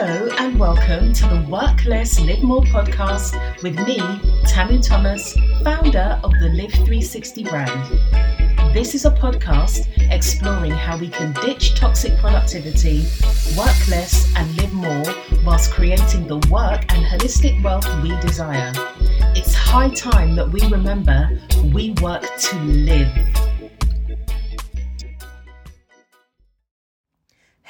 Hello and welcome to the Work Less, Live More podcast with me, Tamu Thomas, founder of the Live 360 brand. This is a podcast exploring how we can ditch toxic productivity, work less, and live more whilst creating the work and holistic wealth we desire. It's high time that we remember we work to live.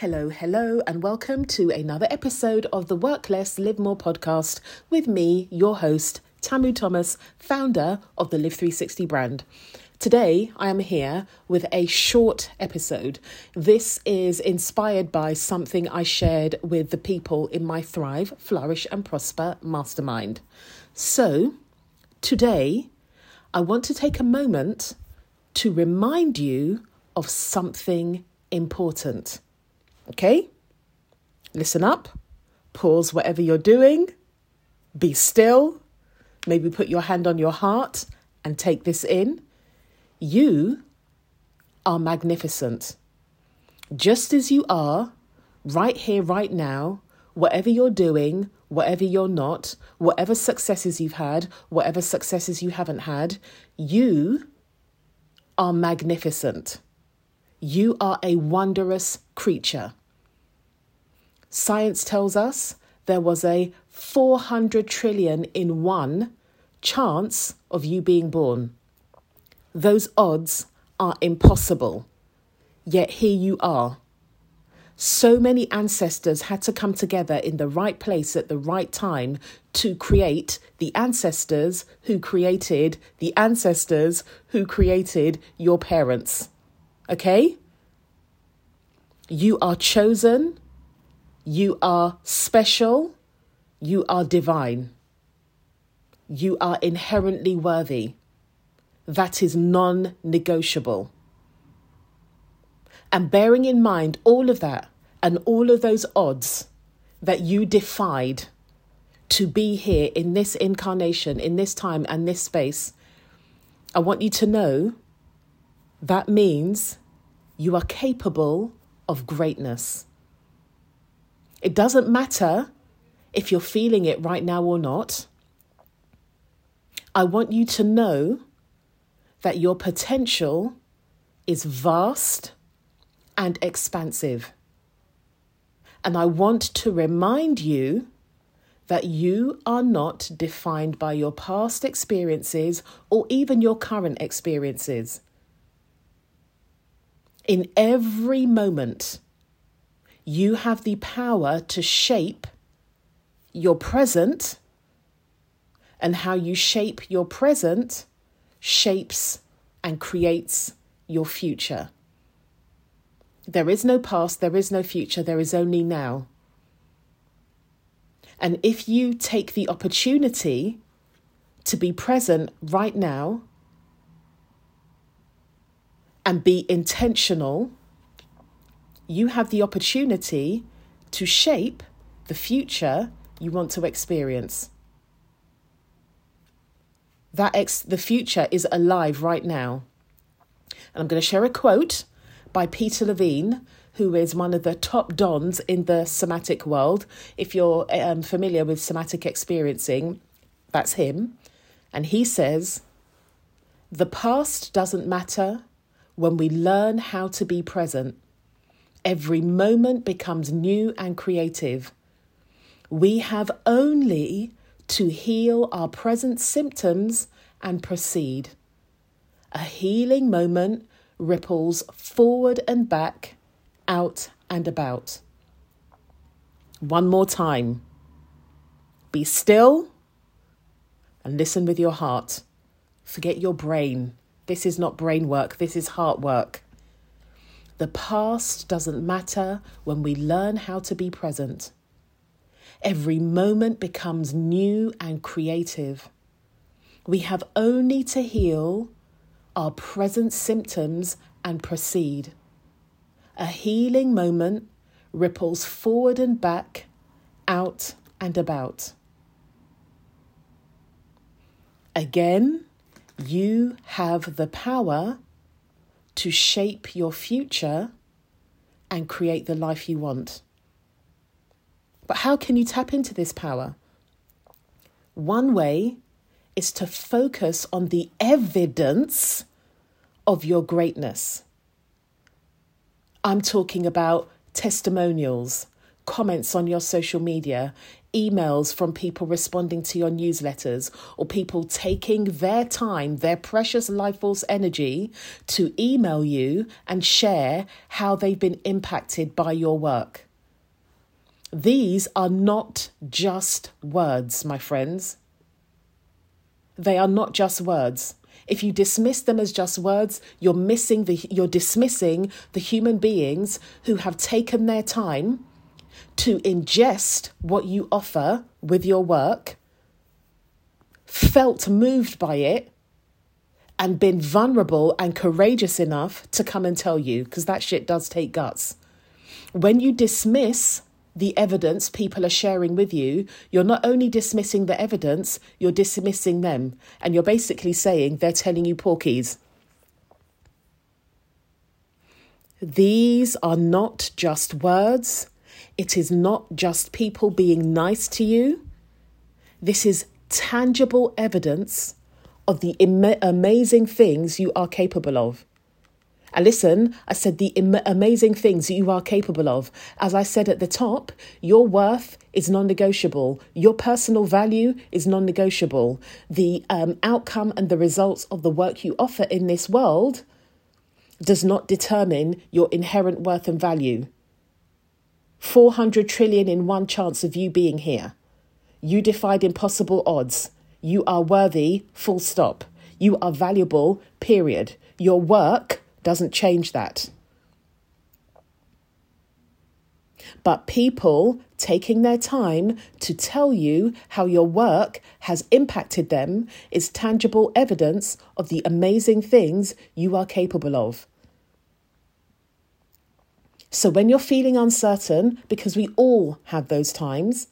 Hello, hello, and welcome to another episode of the Work Less, Live More podcast with me, your host, Tamu Thomas, founder of the Live 360 brand. Today, I am here with a short episode. This is inspired by something I shared with the people in my Thrive, Flourish, and Prosper mastermind. So, today, I want to take a moment to remind you of something important. Okay? Listen up, pause whatever you're doing, be still, maybe put your hand on your heart and take this in. You are magnificent. Just as you are, right here, right now, whatever you're doing, whatever you're not, whatever successes you've had, whatever successes you haven't had, you are magnificent. You are a wondrous creature. Science tells us there was a 400 trillion in one chance of you being born. Those odds are impossible. Yet here you are. So many ancestors had to come together in the right place at the right time to create the ancestors who created the ancestors who created your parents. Okay? You are chosen you are special. You are divine. You are inherently worthy. That is non negotiable. And bearing in mind all of that and all of those odds that you defied to be here in this incarnation, in this time and this space, I want you to know that means you are capable of greatness. It doesn't matter if you're feeling it right now or not. I want you to know that your potential is vast and expansive. And I want to remind you that you are not defined by your past experiences or even your current experiences. In every moment, you have the power to shape your present, and how you shape your present shapes and creates your future. There is no past, there is no future, there is only now. And if you take the opportunity to be present right now and be intentional you have the opportunity to shape the future you want to experience. That ex- the future is alive right now. And I'm going to share a quote by Peter Levine, who is one of the top dons in the somatic world. If you're um, familiar with somatic experiencing, that's him. And he says, The past doesn't matter when we learn how to be present. Every moment becomes new and creative. We have only to heal our present symptoms and proceed. A healing moment ripples forward and back, out and about. One more time. Be still and listen with your heart. Forget your brain. This is not brain work, this is heart work. The past doesn't matter when we learn how to be present. Every moment becomes new and creative. We have only to heal our present symptoms and proceed. A healing moment ripples forward and back, out and about. Again, you have the power to shape your future and create the life you want. But how can you tap into this power? One way is to focus on the evidence of your greatness. I'm talking about testimonials, comments on your social media, emails from people responding to your newsletters, or people taking their time, their precious life force energy to email you and share how they've been impacted by your work. These are not just words, my friends. They are not just words. If you dismiss them as just words, you're missing the you're dismissing the human beings who have taken their time to ingest what you offer with your work, felt moved by it, and been vulnerable and courageous enough to come and tell you, because that shit does take guts. When you dismiss the evidence people are sharing with you, you're not only dismissing the evidence, you're dismissing them. And you're basically saying they're telling you porkies. These are not just words, it is not just people being nice to you. This is tangible evidence of the Im- amazing things you are capable of. And listen, I said the Im- amazing things you are capable of. As I said at the top, your worth is non negotiable. Your personal value is non negotiable. The um, outcome and the results of the work you offer in this world does not determine your inherent worth and value. 400 trillion in one chance of you being here. You defied impossible odds. You are worthy, full stop. You are valuable, period. Your work doesn't change that. But people taking their time to tell you how your work has impacted them is tangible evidence of the amazing things you are capable of. So when you're feeling uncertain, because we all have those times,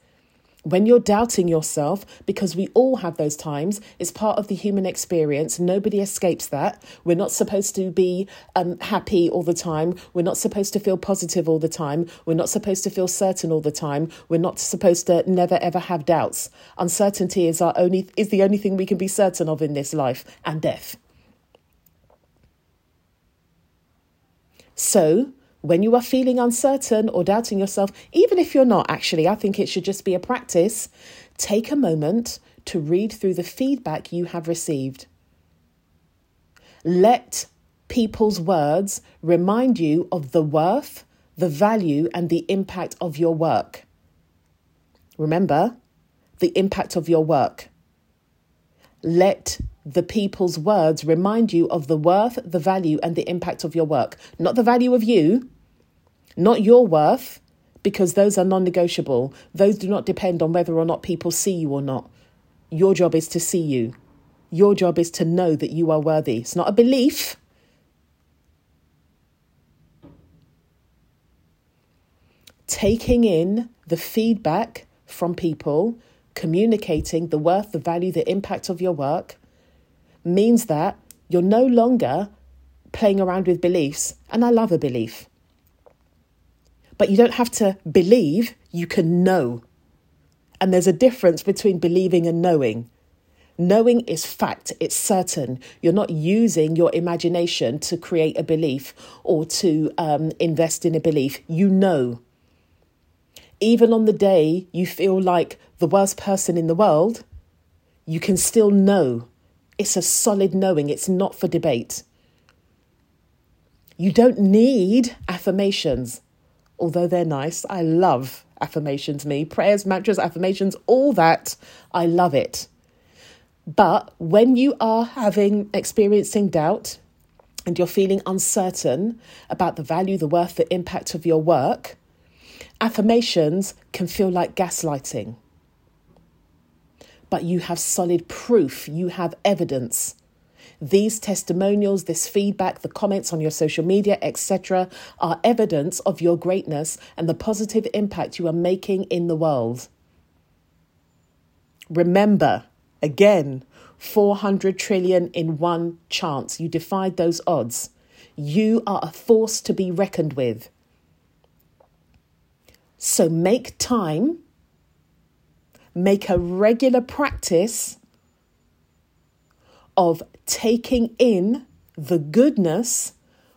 when you're doubting yourself, because we all have those times, it's part of the human experience. Nobody escapes that. We're not supposed to be um, happy all the time. We're not supposed to feel positive all the time. We're not supposed to feel certain all the time. We're not supposed to never ever have doubts. Uncertainty is our only is the only thing we can be certain of in this life and death. So when you are feeling uncertain or doubting yourself, even if you're not actually, I think it should just be a practice. Take a moment to read through the feedback you have received. Let people's words remind you of the worth, the value, and the impact of your work. Remember the impact of your work. Let the people's words remind you of the worth, the value, and the impact of your work. Not the value of you, not your worth, because those are non negotiable. Those do not depend on whether or not people see you or not. Your job is to see you. Your job is to know that you are worthy. It's not a belief. Taking in the feedback from people, communicating the worth, the value, the impact of your work means that you're no longer playing around with beliefs. And I love a belief. But you don't have to believe, you can know. And there's a difference between believing and knowing. Knowing is fact, it's certain. You're not using your imagination to create a belief or to um, invest in a belief. You know. Even on the day you feel like the worst person in the world, you can still know. It's a solid knowing, it's not for debate. You don't need affirmations although they're nice, I love affirmations, me. Prayers, mantras, affirmations, all that. I love it. But when you are having, experiencing doubt, and you're feeling uncertain about the value, the worth, the impact of your work, affirmations can feel like gaslighting. But you have solid proof, you have evidence these testimonials, this feedback, the comments on your social media, etc., are evidence of your greatness and the positive impact you are making in the world. Remember, again, 400 trillion in one chance. You defied those odds. You are a force to be reckoned with. So make time make a regular practice of taking in the goodness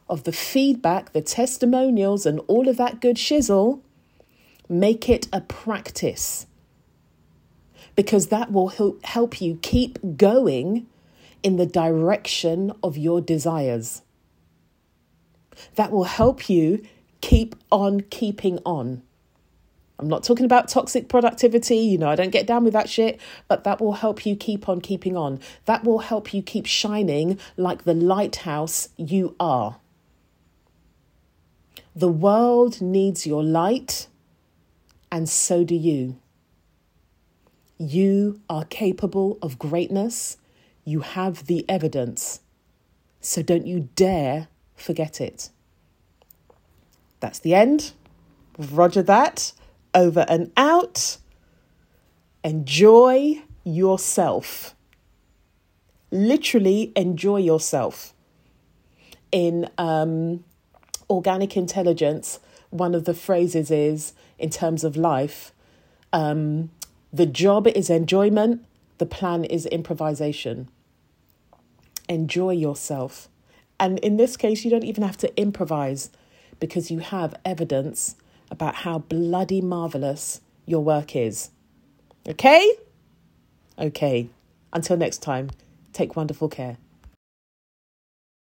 of the feedback, the testimonials, and all of that good shizzle, make it a practice because that will help you keep going in the direction of your desires. That will help you keep on keeping on. I'm not talking about toxic productivity, you know, I don't get down with that shit, but that will help you keep on keeping on. That will help you keep shining like the lighthouse you are. The world needs your light, and so do you. You are capable of greatness. You have the evidence. So don't you dare forget it. That's the end. Roger that. Over and out. Enjoy yourself. Literally enjoy yourself. In um, organic intelligence, one of the phrases is in terms of life um, the job is enjoyment, the plan is improvisation. Enjoy yourself. And in this case, you don't even have to improvise because you have evidence about how bloody marvelous your work is. Okay? Okay. Until next time, take wonderful care.